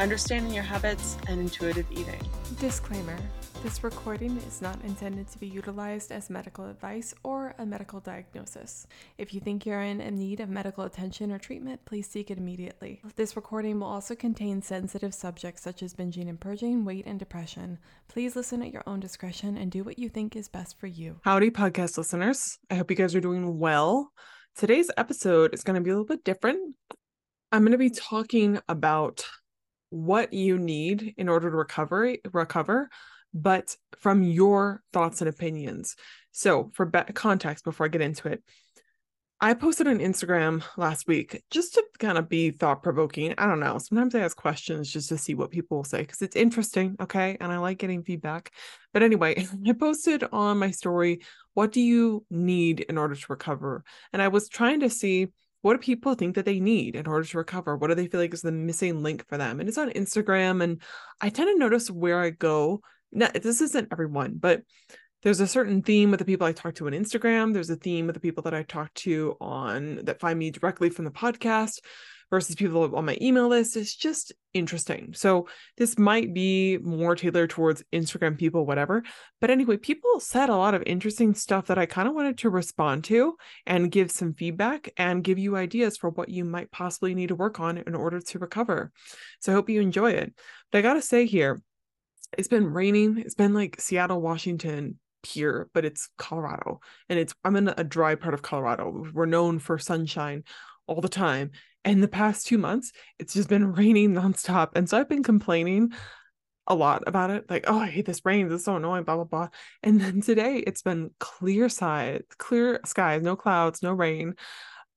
understanding your habits, and intuitive eating. Disclaimer this recording is not intended to be utilized as medical advice or a medical diagnosis. If you think you're in need of medical attention or treatment, please seek it immediately. This recording will also contain sensitive subjects such as binging and purging, weight, and depression. Please listen at your own discretion and do what you think is best for you. Howdy, podcast listeners. I hope you guys are doing well. Today's episode is going to be a little bit different. I'm going to be talking about what you need in order to recover recover but from your thoughts and opinions. So, for be- context, before I get into it, I posted on Instagram last week just to kind of be thought provoking. I don't know. Sometimes I ask questions just to see what people will say because it's interesting. Okay. And I like getting feedback. But anyway, I posted on my story, What do you need in order to recover? And I was trying to see what do people think that they need in order to recover? What do they feel like is the missing link for them? And it's on Instagram. And I tend to notice where I go no, this isn't everyone, but there's a certain theme with the people I talk to on Instagram. There's a theme with the people that I talk to on that find me directly from the podcast versus people on my email list. It's just interesting. So this might be more tailored towards Instagram people, whatever. But anyway, people said a lot of interesting stuff that I kind of wanted to respond to and give some feedback and give you ideas for what you might possibly need to work on in order to recover. So I hope you enjoy it. But I gotta say here, it's been raining. It's been like Seattle, Washington here, but it's Colorado. And it's I'm in a dry part of Colorado. We're known for sunshine all the time. And the past two months, it's just been raining nonstop. And so I've been complaining a lot about it. Like, oh, I hate this rain. This is so annoying, blah, blah, blah. And then today it's been clear side, clear skies, no clouds, no rain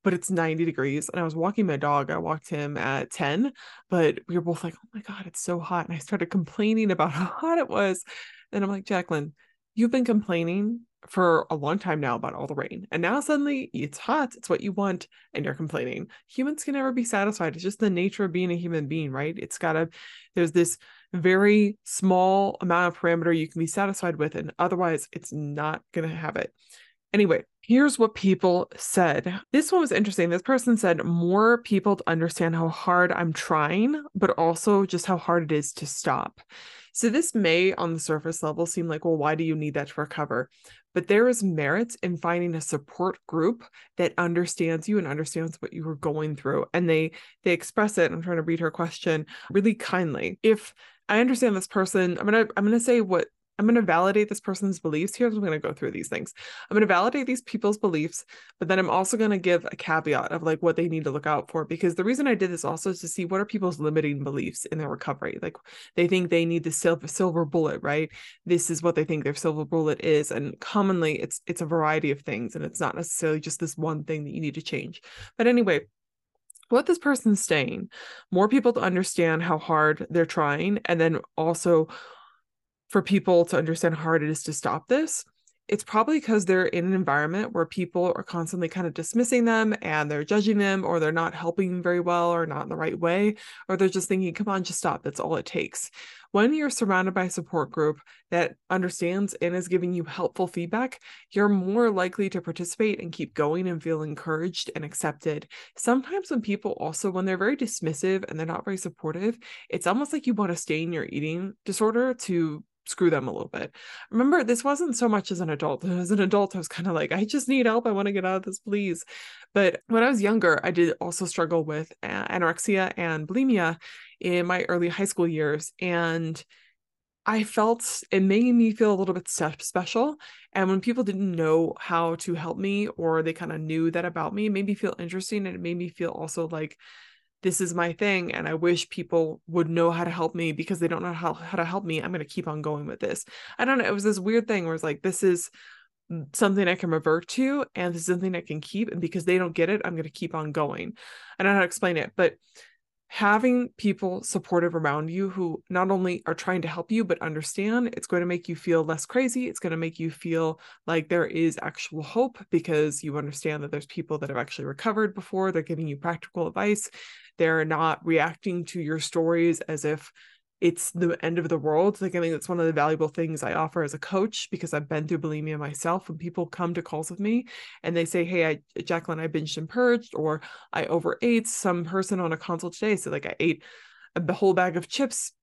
but it's 90 degrees. And I was walking my dog. I walked him at 10, but we were both like, oh my God, it's so hot. And I started complaining about how hot it was. And I'm like, Jacqueline, you've been complaining for a long time now about all the rain. And now suddenly it's hot, it's what you want, and you're complaining. Humans can never be satisfied. It's just the nature of being a human being, right? It's gotta, there's this very small amount of parameter you can be satisfied with, and otherwise it's not gonna have it. Anyway, here's what people said. This one was interesting. This person said more people to understand how hard I'm trying, but also just how hard it is to stop. So, this may, on the surface level, seem like, well, why do you need that to recover? But there is merit in finding a support group that understands you and understands what you were going through. And they they express it. I'm trying to read her question really kindly. If I understand this person, I'm gonna I'm gonna say what I'm going to validate this person's beliefs. Here's I'm going to go through these things. I'm going to validate these people's beliefs, but then I'm also going to give a caveat of like what they need to look out for. Because the reason I did this also is to see what are people's limiting beliefs in their recovery. Like they think they need the silver silver bullet, right? This is what they think their silver bullet is, and commonly it's it's a variety of things, and it's not necessarily just this one thing that you need to change. But anyway, what this person's saying, more people to understand how hard they're trying, and then also for people to understand how hard it is to stop this. It's probably because they're in an environment where people are constantly kind of dismissing them and they're judging them or they're not helping very well or not in the right way or they're just thinking come on just stop that's all it takes. When you're surrounded by a support group that understands and is giving you helpful feedback you're more likely to participate and keep going and feel encouraged and accepted. Sometimes when people also when they're very dismissive and they're not very supportive it's almost like you want to stay in your eating disorder to screw them a little bit. Remember, this wasn't so much as an adult. As an adult, I was kind of like, I just need help. I want to get out of this, please. But when I was younger, I did also struggle with anorexia and bulimia in my early high school years. And I felt it made me feel a little bit special. And when people didn't know how to help me or they kind of knew that about me, it made me feel interesting. And it made me feel also like this is my thing and i wish people would know how to help me because they don't know how, how to help me i'm going to keep on going with this. I don't know it was this weird thing where it's like this is mm, something i can revert to and this is something i can keep and because they don't get it i'm going to keep on going. I don't know how to explain it but having people supportive around you who not only are trying to help you but understand it's going to make you feel less crazy. It's going to make you feel like there is actual hope because you understand that there's people that have actually recovered before. They're giving you practical advice. They're not reacting to your stories as if it's the end of the world. Like I think that's one of the valuable things I offer as a coach because I've been through bulimia myself. When people come to calls with me and they say, Hey, I Jacqueline, I binged and purged, or I overate. Some person on a consult today said like I ate a whole bag of chips.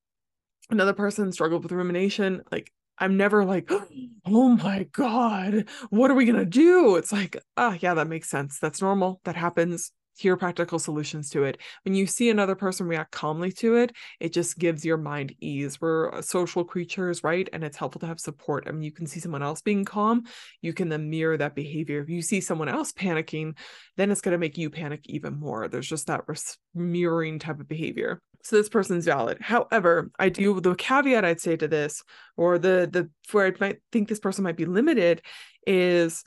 Another person struggled with rumination. Like I'm never like, oh my God, what are we going to do? It's like, oh, yeah, that makes sense. That's normal. That happens here practical solutions to it. When you see another person react calmly to it, it just gives your mind ease. We're social creatures, right? And it's helpful to have support. I mean, you can see someone else being calm, you can then mirror that behavior. If you see someone else panicking, then it's going to make you panic even more. There's just that mirroring type of behavior. So this person's valid. However, I do the caveat I'd say to this, or the the where I might think this person might be limited, is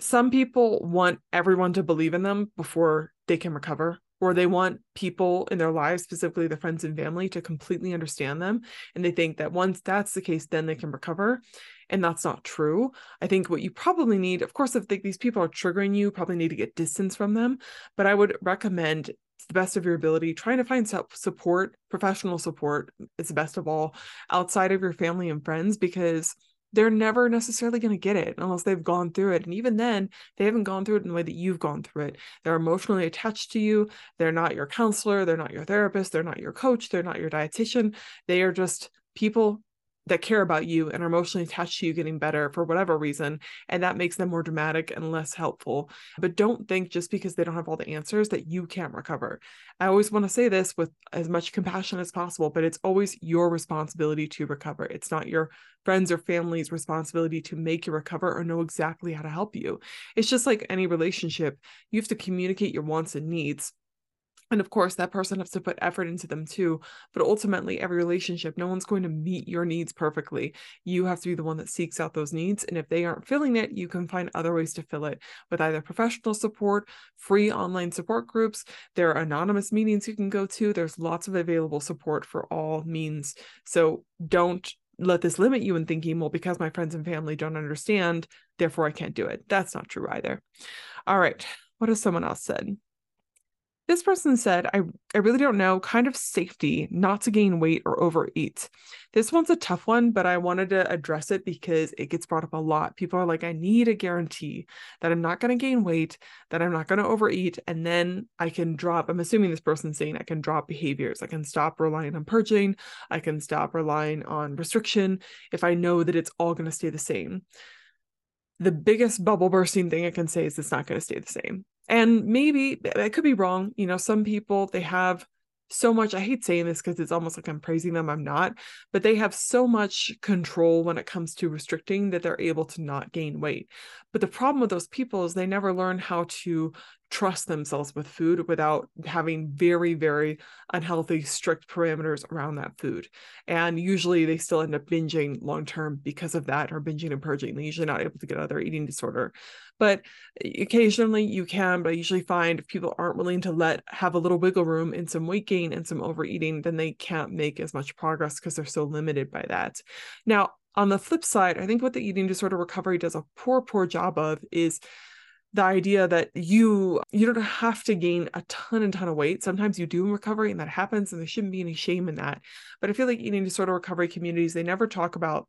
some people want everyone to believe in them before they can recover or they want people in their lives specifically their friends and family to completely understand them and they think that once that's the case then they can recover and that's not true. I think what you probably need of course if these people are triggering you probably need to get distance from them but i would recommend to the best of your ability trying to find support professional support is the best of all outside of your family and friends because they're never necessarily going to get it unless they've gone through it. And even then, they haven't gone through it in the way that you've gone through it. They're emotionally attached to you. They're not your counselor. They're not your therapist. They're not your coach. They're not your dietitian. They are just people that care about you and are emotionally attached to you getting better for whatever reason. And that makes them more dramatic and less helpful. But don't think just because they don't have all the answers that you can't recover. I always want to say this with as much compassion as possible, but it's always your responsibility to recover. It's not your friends or family's responsibility to make you recover or know exactly how to help you. It's just like any relationship, you have to communicate your wants and needs and of course that person has to put effort into them too but ultimately every relationship no one's going to meet your needs perfectly. You have to be the one that seeks out those needs and if they aren't filling it you can find other ways to fill it with either professional support free online support groups there are anonymous meetings you can go to there's lots of available support for all means. So don't let this limit you in thinking well because my friends and family don't understand therefore i can't do it. That's not true either. All right what has someone else said this person said, I, I really don't know, kind of safety not to gain weight or overeat. This one's a tough one, but I wanted to address it because it gets brought up a lot. People are like, I need a guarantee that I'm not going to gain weight, that I'm not going to overeat, and then I can drop. I'm assuming this person's saying I can drop behaviors. I can stop relying on purging, I can stop relying on restriction if I know that it's all going to stay the same the biggest bubble bursting thing I can say is it's not going to stay the same. And maybe I could be wrong. You know, some people they have so much. I hate saying this because it's almost like I'm praising them. I'm not, but they have so much control when it comes to restricting that they're able to not gain weight. But the problem with those people is they never learn how to trust themselves with food without having very, very unhealthy, strict parameters around that food. And usually they still end up binging long term because of that, or binging and purging. They're usually not able to get out of their eating disorder. But eh, occasionally you can, but I usually find people aren't willing to let have a little wiggle room in some weight gain and some overeating, then they can't make as much progress because they're so limited by that. Now, on the flip side, I think what the eating disorder recovery does a poor, poor job of is the idea that you you don't have to gain a ton and ton of weight sometimes you do in recovery and that happens and there shouldn't be any shame in that but i feel like eating disorder recovery communities they never talk about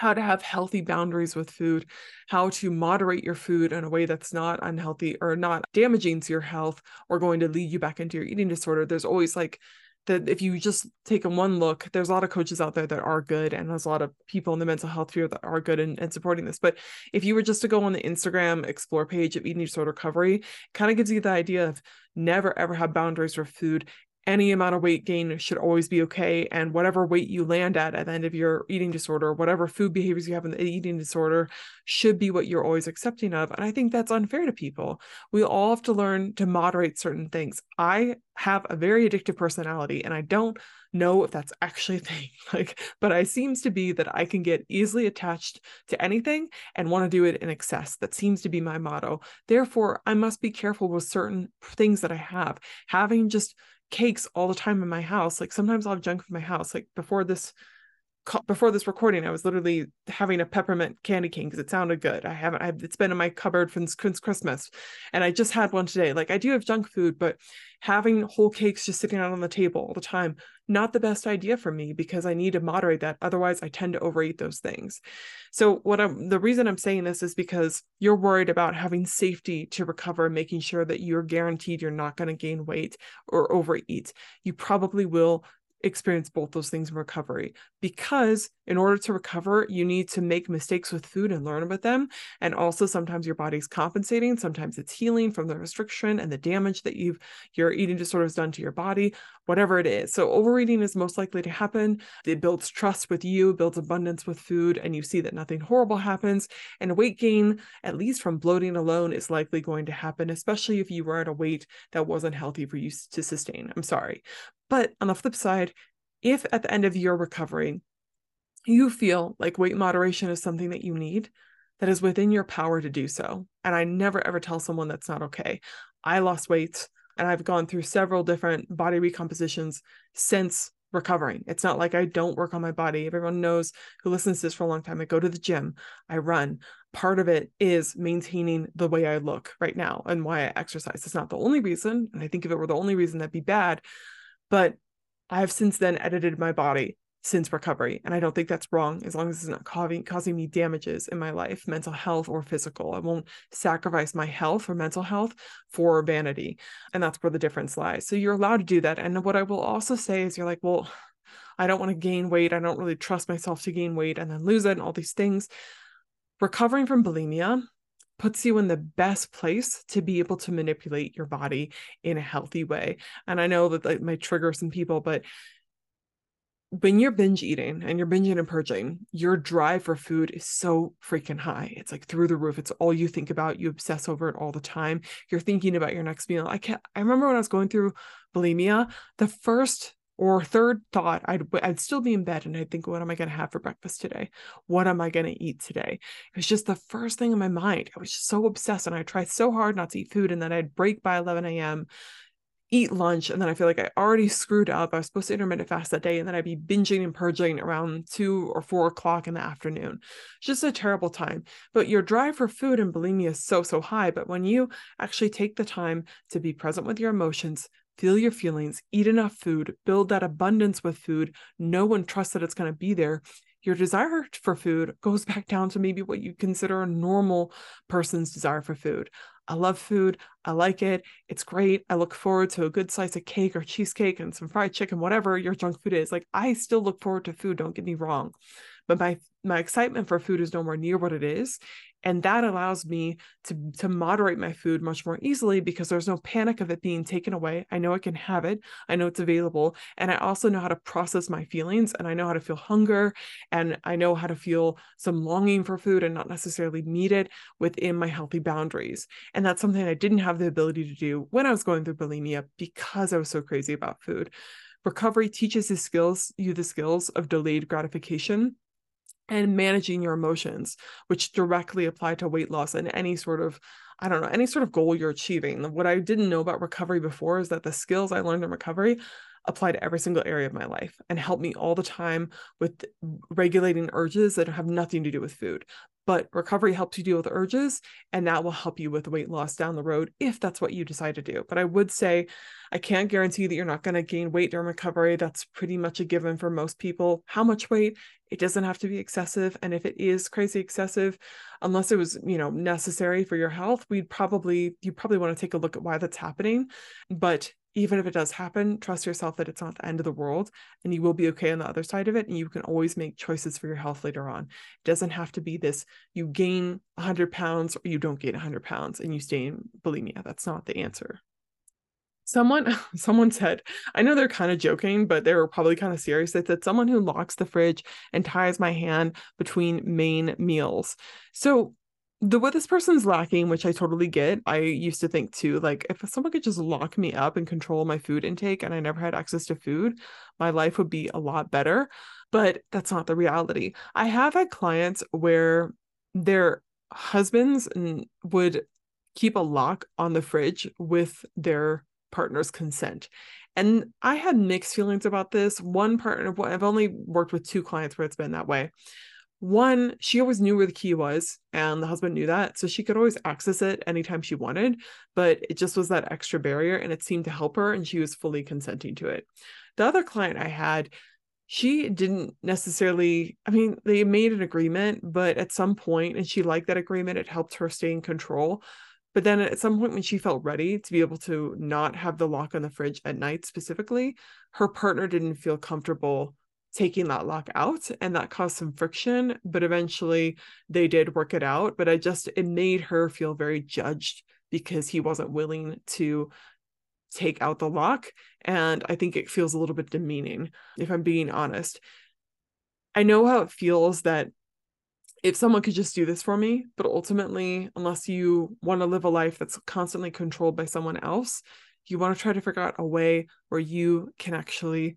how to have healthy boundaries with food, how to moderate your food in a way that's not unhealthy or not damaging to your health or going to lead you back into your eating disorder. There's always like that if you just take a one look, there's a lot of coaches out there that are good, and there's a lot of people in the mental health field that are good and supporting this. But if you were just to go on the Instagram explore page of eating disorder recovery, kind of gives you the idea of never ever have boundaries for food any amount of weight gain should always be okay. And whatever weight you land at at the end of your eating disorder, whatever food behaviors you have in the eating disorder, should be what you're always accepting of. And I think that's unfair to people. We all have to learn to moderate certain things. I have a very addictive personality, and I don't know if that's actually a thing. Like, but I seems to be that I can get easily attached to anything and want to do it in excess. That seems to be my motto. Therefore, I must be careful with certain things that I have. Having just cakes all the time in my house. Like sometimes I'll have junk in my house. Like before this before this recording, I was literally having a peppermint candy cane because it sounded good. I haven't, I've, it's been in my cupboard since, since Christmas, and I just had one today. Like I do have junk food, but having whole cakes just sitting out on the table all the time, not the best idea for me because I need to moderate that. Otherwise, I tend to overeat those things. So what I'm, the reason I'm saying this is because you're worried about having safety to recover, making sure that you're guaranteed you're not going to gain weight or overeat. You probably will experience both those things in recovery because in order to recover you need to make mistakes with food and learn about them and also sometimes your body's compensating sometimes it's healing from the restriction and the damage that you've your eating disorder has done to your body whatever it is. So overeating is most likely to happen. It builds trust with you builds abundance with food and you see that nothing horrible happens. And weight gain at least from bloating alone is likely going to happen especially if you were at a weight that wasn't healthy for you to sustain. I'm sorry. But on the flip side, if at the end of your recovery, you feel like weight moderation is something that you need, that is within your power to do so. And I never ever tell someone that's not okay. I lost weight and I've gone through several different body recompositions since recovering. It's not like I don't work on my body. Everyone knows who listens to this for a long time. I go to the gym, I run. Part of it is maintaining the way I look right now and why I exercise. It's not the only reason. And I think if it were the only reason, that'd be bad. But I have since then edited my body since recovery. And I don't think that's wrong as long as it's not causing, causing me damages in my life, mental health or physical. I won't sacrifice my health or mental health for vanity. And that's where the difference lies. So you're allowed to do that. And what I will also say is you're like, well, I don't want to gain weight. I don't really trust myself to gain weight and then lose it and all these things. Recovering from bulimia puts you in the best place to be able to manipulate your body in a healthy way. And I know that that might trigger some people, but when you're binge eating and you're binging and purging, your drive for food is so freaking high. It's like through the roof. It's all you think about. You obsess over it all the time. You're thinking about your next meal. I can't, I remember when I was going through bulimia, the first or third thought, I'd I'd still be in bed and I'd think, what am I going to have for breakfast today? What am I going to eat today? It was just the first thing in my mind. I was just so obsessed, and I tried so hard not to eat food, and then I'd break by 11 a.m. Eat lunch, and then I feel like I already screwed up. I was supposed to intermittent fast that day, and then I'd be binging and purging around two or four o'clock in the afternoon. It's Just a terrible time. But your drive for food and bulimia is so, so high. But when you actually take the time to be present with your emotions, feel your feelings, eat enough food, build that abundance with food, no one trusts that it's going to be there, your desire for food goes back down to maybe what you consider a normal person's desire for food. I love food. I like it. It's great. I look forward to a good slice of cake or cheesecake and some fried chicken, whatever your junk food is. Like I still look forward to food, don't get me wrong. But my my excitement for food is nowhere near what it is and that allows me to to moderate my food much more easily because there's no panic of it being taken away. I know i can have it. I know it's available. And i also know how to process my feelings and i know how to feel hunger and i know how to feel some longing for food and not necessarily need it within my healthy boundaries. And that's something i didn't have the ability to do when i was going through bulimia because i was so crazy about food. Recovery teaches the skills you the skills of delayed gratification and managing your emotions, which directly apply to weight loss and any sort of, I don't know, any sort of goal you're achieving. What I didn't know about recovery before is that the skills I learned in recovery apply to every single area of my life and help me all the time with regulating urges that have nothing to do with food. But recovery helps you deal with urges, and that will help you with weight loss down the road if that's what you decide to do. But I would say I can't guarantee that you're not going to gain weight during recovery. That's pretty much a given for most people. How much weight? It doesn't have to be excessive. And if it is crazy excessive, unless it was, you know, necessary for your health, we'd probably, you probably want to take a look at why that's happening. But even if it does happen, trust yourself that it's not the end of the world and you will be okay on the other side of it. And you can always make choices for your health later on. It doesn't have to be this you gain 100 pounds or you don't gain 100 pounds and you stay in bulimia. That's not the answer. Someone someone said, I know they're kind of joking, but they were probably kind of serious. They said someone who locks the fridge and ties my hand between main meals. So the what this person's lacking, which I totally get. I used to think too, like if someone could just lock me up and control my food intake and I never had access to food, my life would be a lot better. But that's not the reality. I have had clients where their husbands would keep a lock on the fridge with their partner's consent. And I had mixed feelings about this. One partner, I've only worked with two clients where it's been that way. One, she always knew where the key was, and the husband knew that. So she could always access it anytime she wanted, but it just was that extra barrier and it seemed to help her, and she was fully consenting to it. The other client I had, she didn't necessarily, I mean, they made an agreement, but at some point, and she liked that agreement, it helped her stay in control. But then at some point, when she felt ready to be able to not have the lock on the fridge at night specifically, her partner didn't feel comfortable taking that lock out and that caused some friction but eventually they did work it out but i just it made her feel very judged because he wasn't willing to take out the lock and i think it feels a little bit demeaning if i'm being honest. I know how it feels that if someone could just do this for me, but ultimately, unless you want to live a life that's constantly controlled by someone else, you want to try to figure out a way where you can actually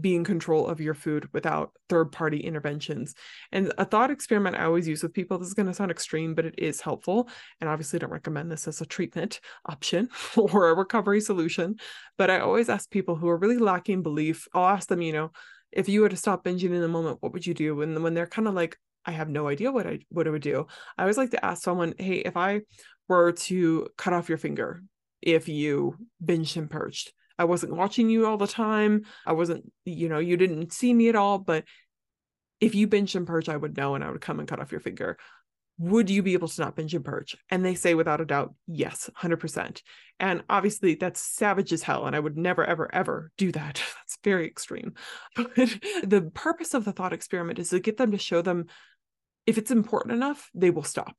be in control of your food without third party interventions. And a thought experiment I always use with people, this is going to sound extreme, but it is helpful. And obviously, don't recommend this as a treatment option or a recovery solution. But I always ask people who are really lacking belief, I'll ask them, you know, if you were to stop binging in the moment, what would you do? And when they're kind of like, I have no idea what I what I would do. I always like to ask someone, hey, if I were to cut off your finger if you binged and purged, I wasn't watching you all the time. I wasn't, you know, you didn't see me at all, but if you binge and purge, I would know and I would come and cut off your finger. Would you be able to not binge and purge? And they say without a doubt, yes, 100%. And obviously that's savage as hell. And I would never, ever, ever do that. That's very extreme. But the purpose of the thought experiment is to get them to show them if it's important enough, they will stop.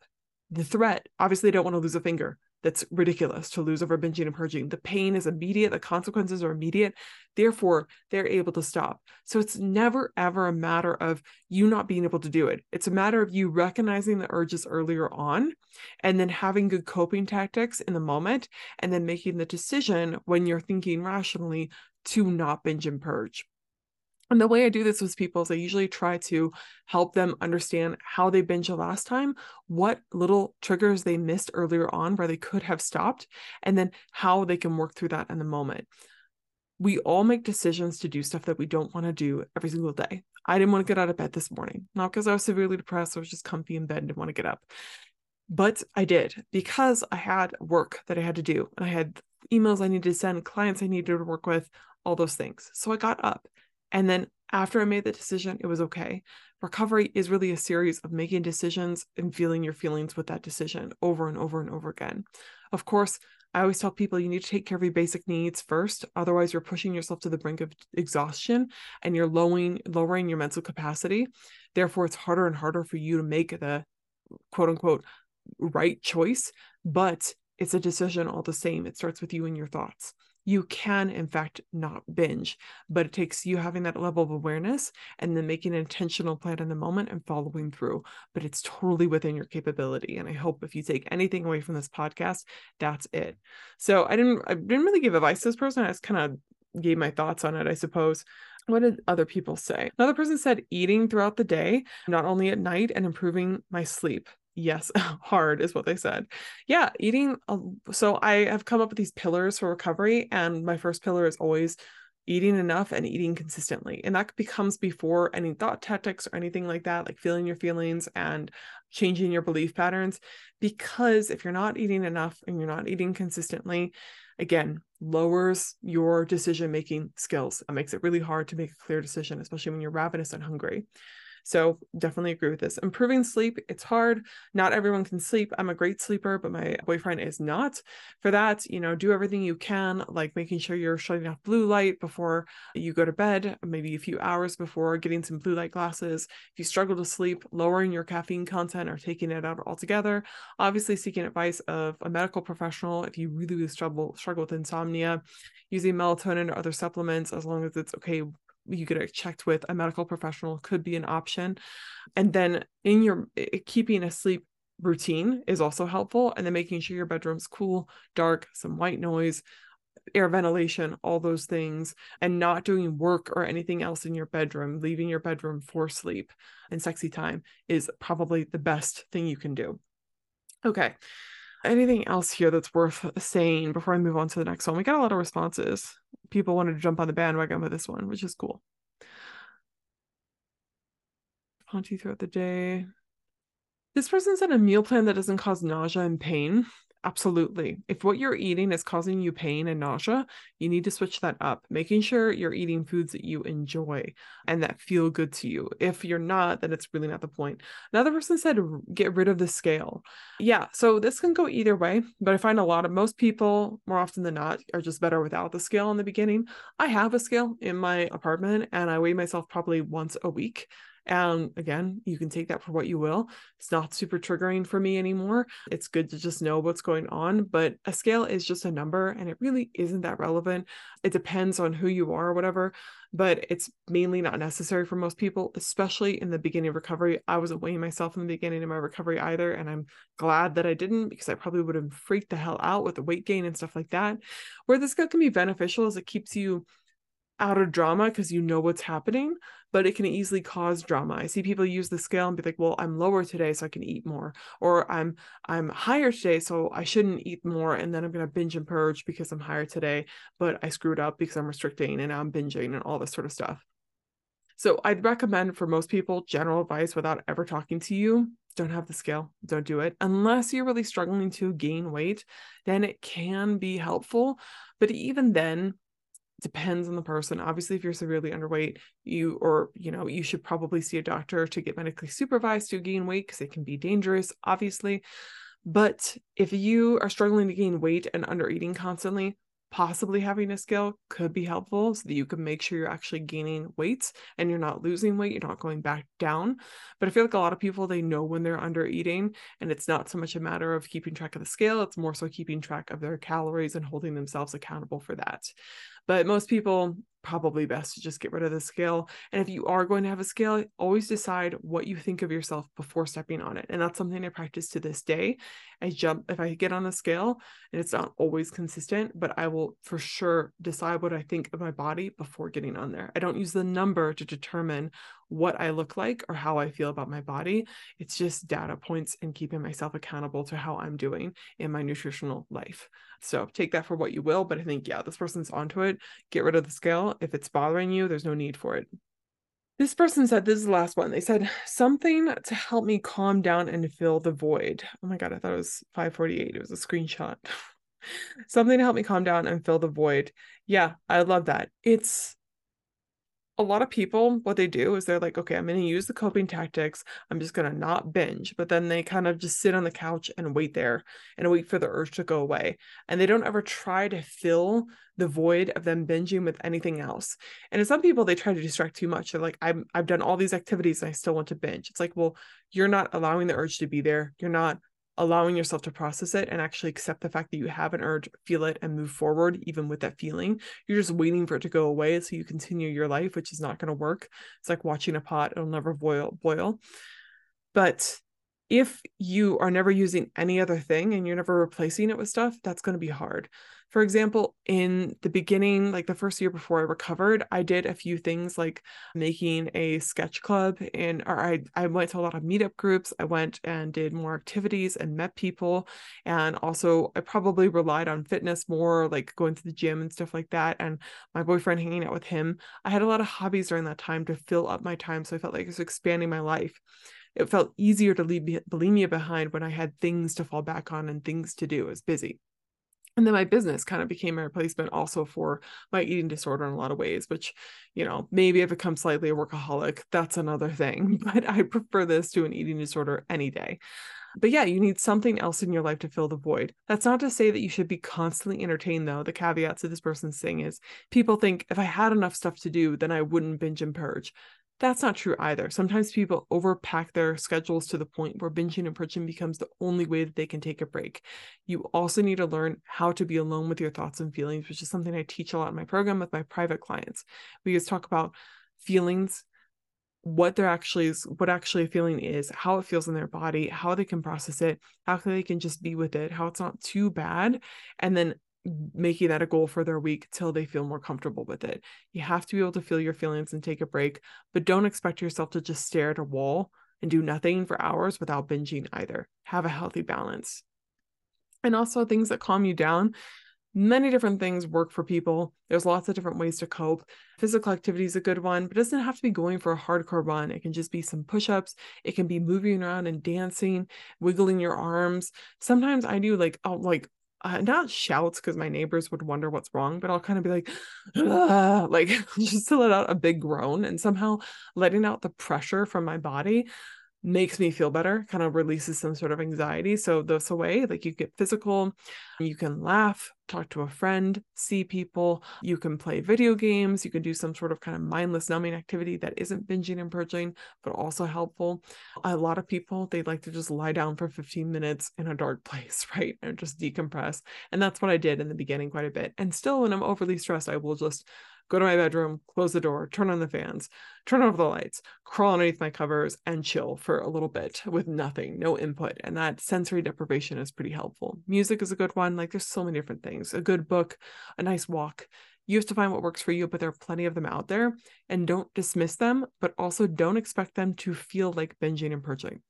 The threat, obviously, they don't want to lose a finger. That's ridiculous to lose over binging and purging. The pain is immediate, the consequences are immediate. Therefore, they're able to stop. So it's never, ever a matter of you not being able to do it. It's a matter of you recognizing the urges earlier on and then having good coping tactics in the moment and then making the decision when you're thinking rationally to not binge and purge. And the way I do this with people is I usually try to help them understand how they binge the last time, what little triggers they missed earlier on where they could have stopped, and then how they can work through that in the moment. We all make decisions to do stuff that we don't want to do every single day. I didn't want to get out of bed this morning, not because I was severely depressed, I was just comfy in bed and didn't want to get up. But I did because I had work that I had to do, and I had emails I needed to send, clients I needed to work with, all those things. So I got up and then after I made the decision, it was okay. Recovery is really a series of making decisions and feeling your feelings with that decision over and over and over again. Of course, I always tell people you need to take care of your basic needs first. Otherwise, you're pushing yourself to the brink of exhaustion and you're lowering lowering your mental capacity. Therefore, it's harder and harder for you to make the quote unquote right choice, but it's a decision all the same. It starts with you and your thoughts you can in fact not binge but it takes you having that level of awareness and then making an intentional plan in the moment and following through but it's totally within your capability and i hope if you take anything away from this podcast that's it. So i didn't i didn't really give advice to this person i just kind of gave my thoughts on it i suppose. What did other people say? Another person said eating throughout the day not only at night and improving my sleep yes hard is what they said. Yeah eating so i have come up with these pillars for recovery and my first pillar is always eating enough and eating consistently and that becomes before any thought tactics or anything like that like feeling your feelings and changing your belief patterns because if you're not eating enough and you're not eating consistently again lowers your decision making skills. It makes it really hard to make a clear decision especially when you're ravenous and hungry so definitely agree with this. Improving sleep, it's hard. Not everyone can sleep. I'm a great sleeper, but my boyfriend is not. For that, you know, do everything you can, like making sure you're shutting off blue light before you go to bed, maybe a few hours before getting some blue light glasses. If you struggle to sleep, lowering your caffeine content or taking it out altogether. Obviously, seeking advice of a medical professional if you really, really struggle struggle with insomnia, using melatonin or other supplements as long as it's okay you get it checked with a medical professional could be an option. And then in your keeping a sleep routine is also helpful. And then making sure your bedroom's cool dark some white noise air ventilation all those things and not doing work or anything else in your bedroom leaving your bedroom for sleep and sexy time is probably the best thing you can do. Okay. Anything else here that's worth saying before i move on to the next one? We got a lot of responses people wanted to jump on the bandwagon with this one, which is cool. Plenty throughout the day. This person said a meal plan that doesn't cause nausea and pain. Absolutely. If what you're eating is causing you pain and nausea, you need to switch that up, making sure you're eating foods that you enjoy and that feel good to you. If you're not, then it's really not the point. Another person said, get rid of the scale. Yeah. So this can go either way, but I find a lot of most people, more often than not, are just better without the scale in the beginning. I have a scale in my apartment and I weigh myself probably once a week and again, you can take that for what you will. It's not super triggering for me anymore. It's good to just know what's going on, but a scale is just a number and it really isn't that relevant. It depends on who you are or whatever, but it's mainly not necessary for most people, especially in the beginning of recovery. I wasn't weighing myself in the beginning of my recovery either. And I'm glad that I didn't because I probably would have freaked the hell out with the weight gain and stuff like that. Where the scale can be beneficial is it keeps you out of drama because you know what's happening, but it can easily cause drama. I see people use the scale and be like, "Well, I'm lower today, so I can eat more," or "I'm I'm higher today, so I shouldn't eat more, and then I'm gonna binge and purge because I'm higher today, but I screwed up because I'm restricting and now I'm binging and all this sort of stuff." So I'd recommend for most people general advice without ever talking to you. Don't have the scale. Don't do it. Unless you're really struggling to gain weight, then it can be helpful. But even then, depends on the person. Obviously if you're severely underweight you or you know you should probably see a doctor to get medically supervised to gain weight because it can be dangerous obviously. But if you are struggling to gain weight and under eating constantly possibly having a scale could be helpful so that you can make sure you're actually gaining weight and you're not losing weight, you're not going back down. But I feel like a lot of people they know when they're under eating and it's not so much a matter of keeping track of the scale, it's more so keeping track of their calories and holding themselves accountable for that. But most people probably best to just get rid of the scale. And if you are going to have a scale, always decide what you think of yourself before stepping on it. And that's something I practice to this day. I jump if I get on the scale and it's not always consistent, but I will for sure decide what I think of my body before getting on there. I don't use the number to determine what I look like or how I feel about my body. It's just data points and keeping myself accountable to how I'm doing in my nutritional life. So take that for what you will. But I think, yeah, this person's onto it. Get rid of the scale. If it's bothering you, there's no need for it. This person said, this is the last one. They said, something to help me calm down and fill the void. Oh my God, I thought it was 548. It was a screenshot. something to help me calm down and fill the void. Yeah, I love that. It's a lot of people what they do is they're like okay i'm going to use the coping tactics. I'm just going to not binge but then they kind of just sit on the couch and wait there and wait for the urge to go away and they don't ever try to fill the void of them binging with anything else and in some people they try to distract too much. They're like I'm, i've done all these activities and i still want to binge. It's like well you're not allowing the urge to be there. You're not allowing yourself to process it and actually accept the fact that you have an urge, feel it, and move forward, even with that feeling. You're just waiting for it to go away so you continue your life, which is not going to work. It's like watching a pot, it'll never boil boil. But if you are never using any other thing and you're never replacing it with stuff, that's going to be hard for example, in the beginning, like the first year before I recovered, I did a few things like making a sketch club and or I, I went to a lot of meetup groups. I went and did more activities and met people. And also I probably relied on fitness more, like going to the gym and stuff like that. And my boyfriend hanging out with him. I had a lot of hobbies during that time to fill up my time. So I felt like it was expanding my life it felt easier to leave bulimia behind when I had things to fall back on and things to do. I was busy and then my business kind of became a replacement also for my eating disorder in a lot of ways which you know maybe i've become slightly a workaholic that's another thing but i prefer this to an eating disorder any day. But yeah you need something else in your life to fill the void. That's not to say that you should be constantly entertained though. The caveat to this person's thing is people think if i had enough stuff to do then i wouldn't binge and purge that's not true either. Sometimes people overpack their schedules to the point where binging and purging becomes the only way that they can take a break. You also need to learn how to be alone with your thoughts and feelings, which is something I teach a lot in my program with my private clients. We just talk about feelings, what they're actually is, what actually a feeling is, how it feels in their body, how they can process it, how they can just be with it, how it's not too bad, and then making that a goal for their week till they feel more comfortable with it. You have to be able to feel your feelings and take a break, but don't expect yourself to just stare at a wall and do nothing for hours without binging either. Have a healthy balance. And also things that calm you down. many different things work for people. There's lots of different ways to cope. Physical activity is a good one, but it doesn't have to be going for a hardcore run. It can just be some push ups. It can be moving around and dancing, wiggling your arms. Sometimes I do like, I'll like, uh, not shouts because my neighbors would wonder what's wrong, but I'll kind of be like, like just to let out a big groan and somehow letting out the pressure from my body makes me feel better, kind of releases some sort of anxiety. So that's a way, like you get physical, you can laugh, talk to a friend, see people, you can play video games, you can do some sort of kind of mindless numbing activity that isn't binging and purging, but also helpful. A lot of people, they like to just lie down for 15 minutes in a dark place, right? And just decompress. And that's what I did in the beginning quite a bit. And still, when I'm overly stressed, I will just go to my bedroom, close the door, turn on the fans, turn off the lights, crawl underneath my covers, and chill for a little bit with nothing, no input. And that sensory deprivation is pretty helpful. Music is a good one. Like there's so many different things. A good book, a nice walk. You have to find what works for you, but there are plenty of them out there. And don't dismiss them, but also don't expect them to feel like binging and purging.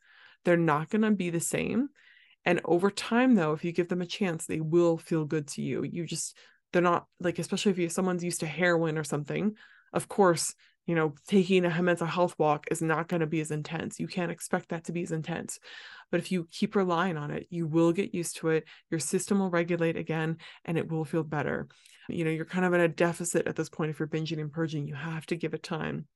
They're not going to be the same. And over time, though, if you give them a chance, they will feel good to you. You just they're not like especially if you someone's used to heroin or something of course you know taking a mental health walk is not going to be as intense. You can't expect that to be as intense. But if you keep relying on it you will get used to it. Your system will regulate again and it will feel better. You know you're kind of in a deficit at this point if you're binging and purging. You have to give it time.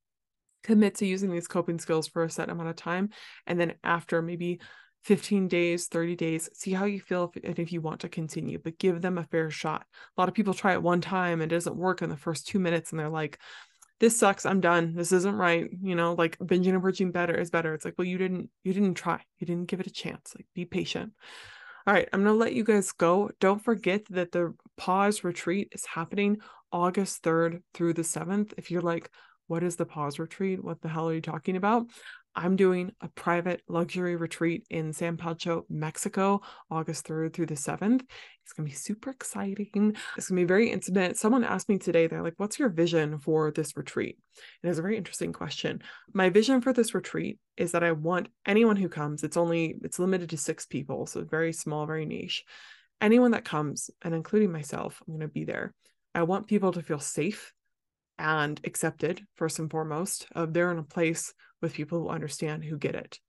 Commit to using these coping skills for a set amount of time and then after maybe 15 days, 30 days, see how you feel if, and if you want to continue, but give them a fair shot. A lot of people try it one time and it doesn't work in the first two minutes and they're like, this sucks, I'm done. This isn't right. You know, like binging and purging better is better. It's like, well, you didn't, you didn't try. You didn't give it a chance. Like be patient. All right, I'm gonna let you guys go. Don't forget that the pause retreat is happening August 3rd through the 7th. If you're like, what is the pause retreat? What the hell are you talking about? I'm doing a private luxury retreat in San Pancho, Mexico, August 3rd through the 7th. It's going to be super exciting. It's going to be very intimate. Someone asked me today, they're like, What's your vision for this retreat? And it's a very interesting question. My vision for this retreat is that I want anyone who comes, it's only, it's limited to six people, so very small, very niche. Anyone that comes, and including myself, I'm going to be there. I want people to feel safe and accepted first and foremost of they're in a place with people who understand who get it.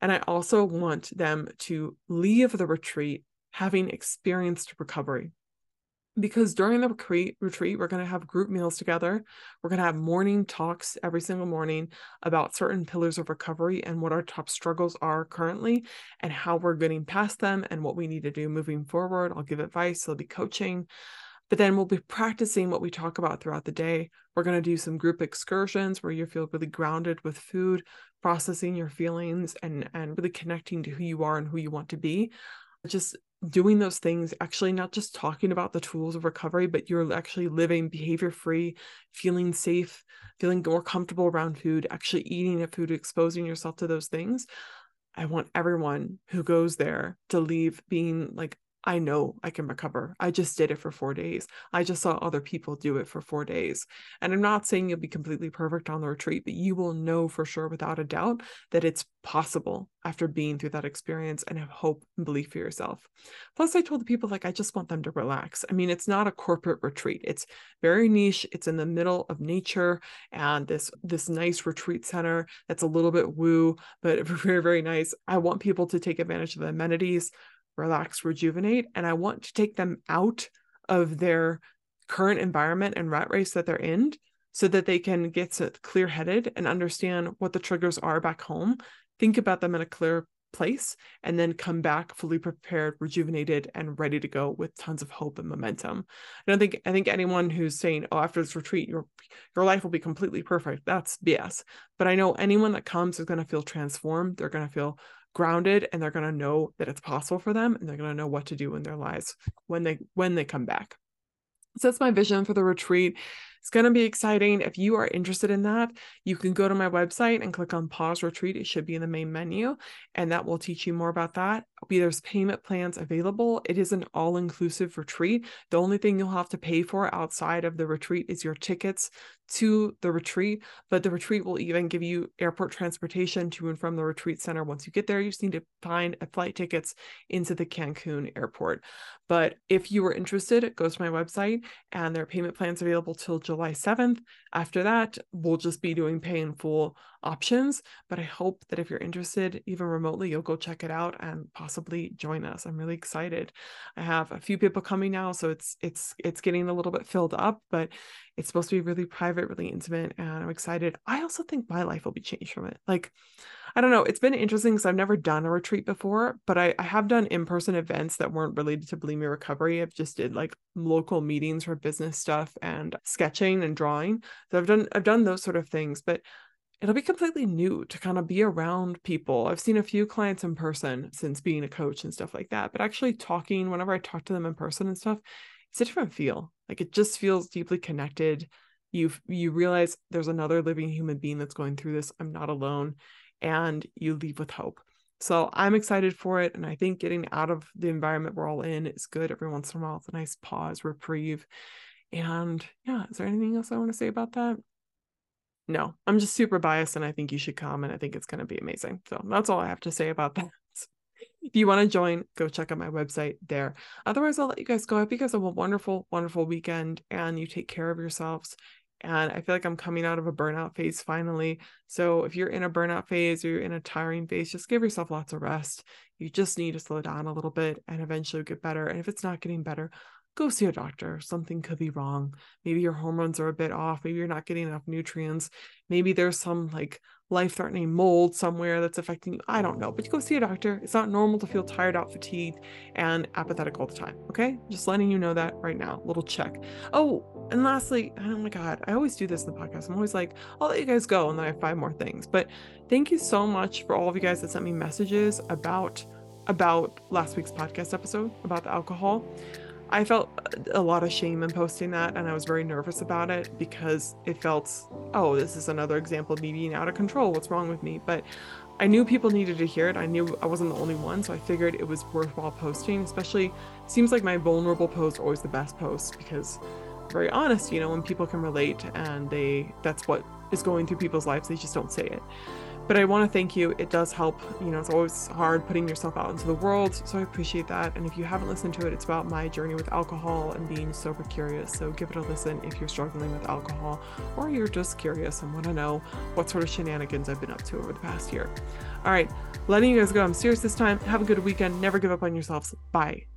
And i also want them to leave the retreat having experienced recovery. Because during the retreat, retreat we're going to have group meals together. We're going to have morning talks every single morning about certain pillars of recovery and what our top struggles are currently and how we're getting past them and what we need to do moving forward. I'll give advice there'll be coaching but then we'll be practicing what we talk about throughout the day. We're going to do some group excursions where you feel really grounded with food, processing your feelings and and really connecting to who you are and who you want to be. Just doing those things, actually not just talking about the tools of recovery, but you're actually living behavior free, feeling safe, feeling more comfortable around food, actually eating at food, exposing yourself to those things. I want everyone who goes there to leave being like I know I can recover. I just did it for four days. I just saw other people do it for four days. And I'm not saying you'll be completely perfect on the retreat, but you will know for sure, without a doubt, that it's possible after being through that experience and have hope and belief for yourself. Plus, I told the people, like, I just want them to relax. I mean, it's not a corporate retreat, it's very niche. It's in the middle of nature and this, this nice retreat center that's a little bit woo, but very, very nice. I want people to take advantage of the amenities relax, rejuvenate. And I want to take them out of their current environment and rat race that they're in so that they can get clear headed and understand what the triggers are back home, think about them in a clear place, and then come back fully prepared, rejuvenated, and ready to go with tons of hope and momentum. I don't think I think anyone who's saying, "Oh, after this retreat, your your life will be completely perfect," that's BS. But I know anyone that comes is going to feel transformed. They're going to feel grounded and they're going to know that it's possible for them and they're going to know what to do in their lives when they when they come back. So that's my vision for the retreat. It's going to be exciting. If you are interested in that you can go to my website and click on pause retreat. It should be in the main menu and that will teach you more about that. There's payment plans available. It is an all-inclusive retreat. The only thing you'll have to pay for outside of the retreat is your tickets to the retreat, but the retreat will even give you airport transportation to and from the retreat center. Once you get there, you just need to find a flight tickets into the Cancun airport. But if you were interested, go to my website and there are payment plans available till July 7th. After that, we'll just be doing pay in full options. But I hope that if you're interested, even remotely, you'll go check it out and possibly join us. I'm really excited. I have a few people coming now, so it's it's it's getting a little bit filled up, but it's supposed to be really private, really intimate, and I'm excited. I also think my life will be changed from it. Like, I don't know, it's been interesting because I've never done a retreat before, but I, I have done in-person events that weren't related to bulimia recovery. I've just did like local meetings for business stuff and sketching and drawing. So I've done I've done those sort of things, but it'll be completely new to kind of be around people. I've seen a few clients in person since being a coach and stuff like that, but actually talking, whenever I talk to them in person and stuff, it's a different feel. Like it just feels deeply connected. You you realize there's another living human being that's going through this. I'm not alone, and you leave with hope. So I'm excited for it, and I think getting out of the environment we're all in is good every once in a while. It's a nice pause, reprieve, and yeah. Is there anything else I want to say about that? no, I'm just super biased and I think you should come and I think it's going to be amazing. So that's all I have to say about that. if you want to join, go check out my website there. Otherwise, I'll let you guys go. I hope you guys have a wonderful, wonderful weekend and you take care of yourselves. And I feel like I'm coming out of a burnout phase finally. So if you're in a burnout phase or you're in a tiring phase, just give yourself lots of rest. You just need to slow down a little bit and eventually get better. And if it's not getting better, go see a doctor. Something could be wrong. Maybe your hormones are a bit off. Maybe you're not getting enough nutrients. Maybe there's some like life threatening mold somewhere that's affecting you. I don't know, but you go see a doctor. It's not normal to feel tired out, fatigued, and apathetic all the time. Okay. Just letting you know that right now. Little check. Oh, and lastly, oh my God, I always do this in the podcast. I'm always like, I'll let you guys go. And then I have five more things. But thank you so much for all of you guys that sent me messages about about last week's podcast episode about the alcohol. I felt a lot of shame in posting that, and I was very nervous about it because it felt, oh, this is another example of me being out of control. What's wrong with me? But I knew people needed to hear it. I knew I wasn't the only one, so I figured it was worthwhile posting. Especially, seems like my vulnerable posts are always the best posts because, very honest, you know, when people can relate and they that's what is going through people's lives, they just don't say it but I want to thank you. It does help. You know, it's always hard putting yourself out into the world. So I appreciate that. And if you haven't listened to it, it's about my journey with alcohol and being sober curious. So give it a listen if you're struggling with alcohol or you're just curious and want to know what sort of shenanigans I've been up to over the past year. All right, letting you guys go. I'm serious this time. Have a good weekend. Never give up on yourselves. Bye.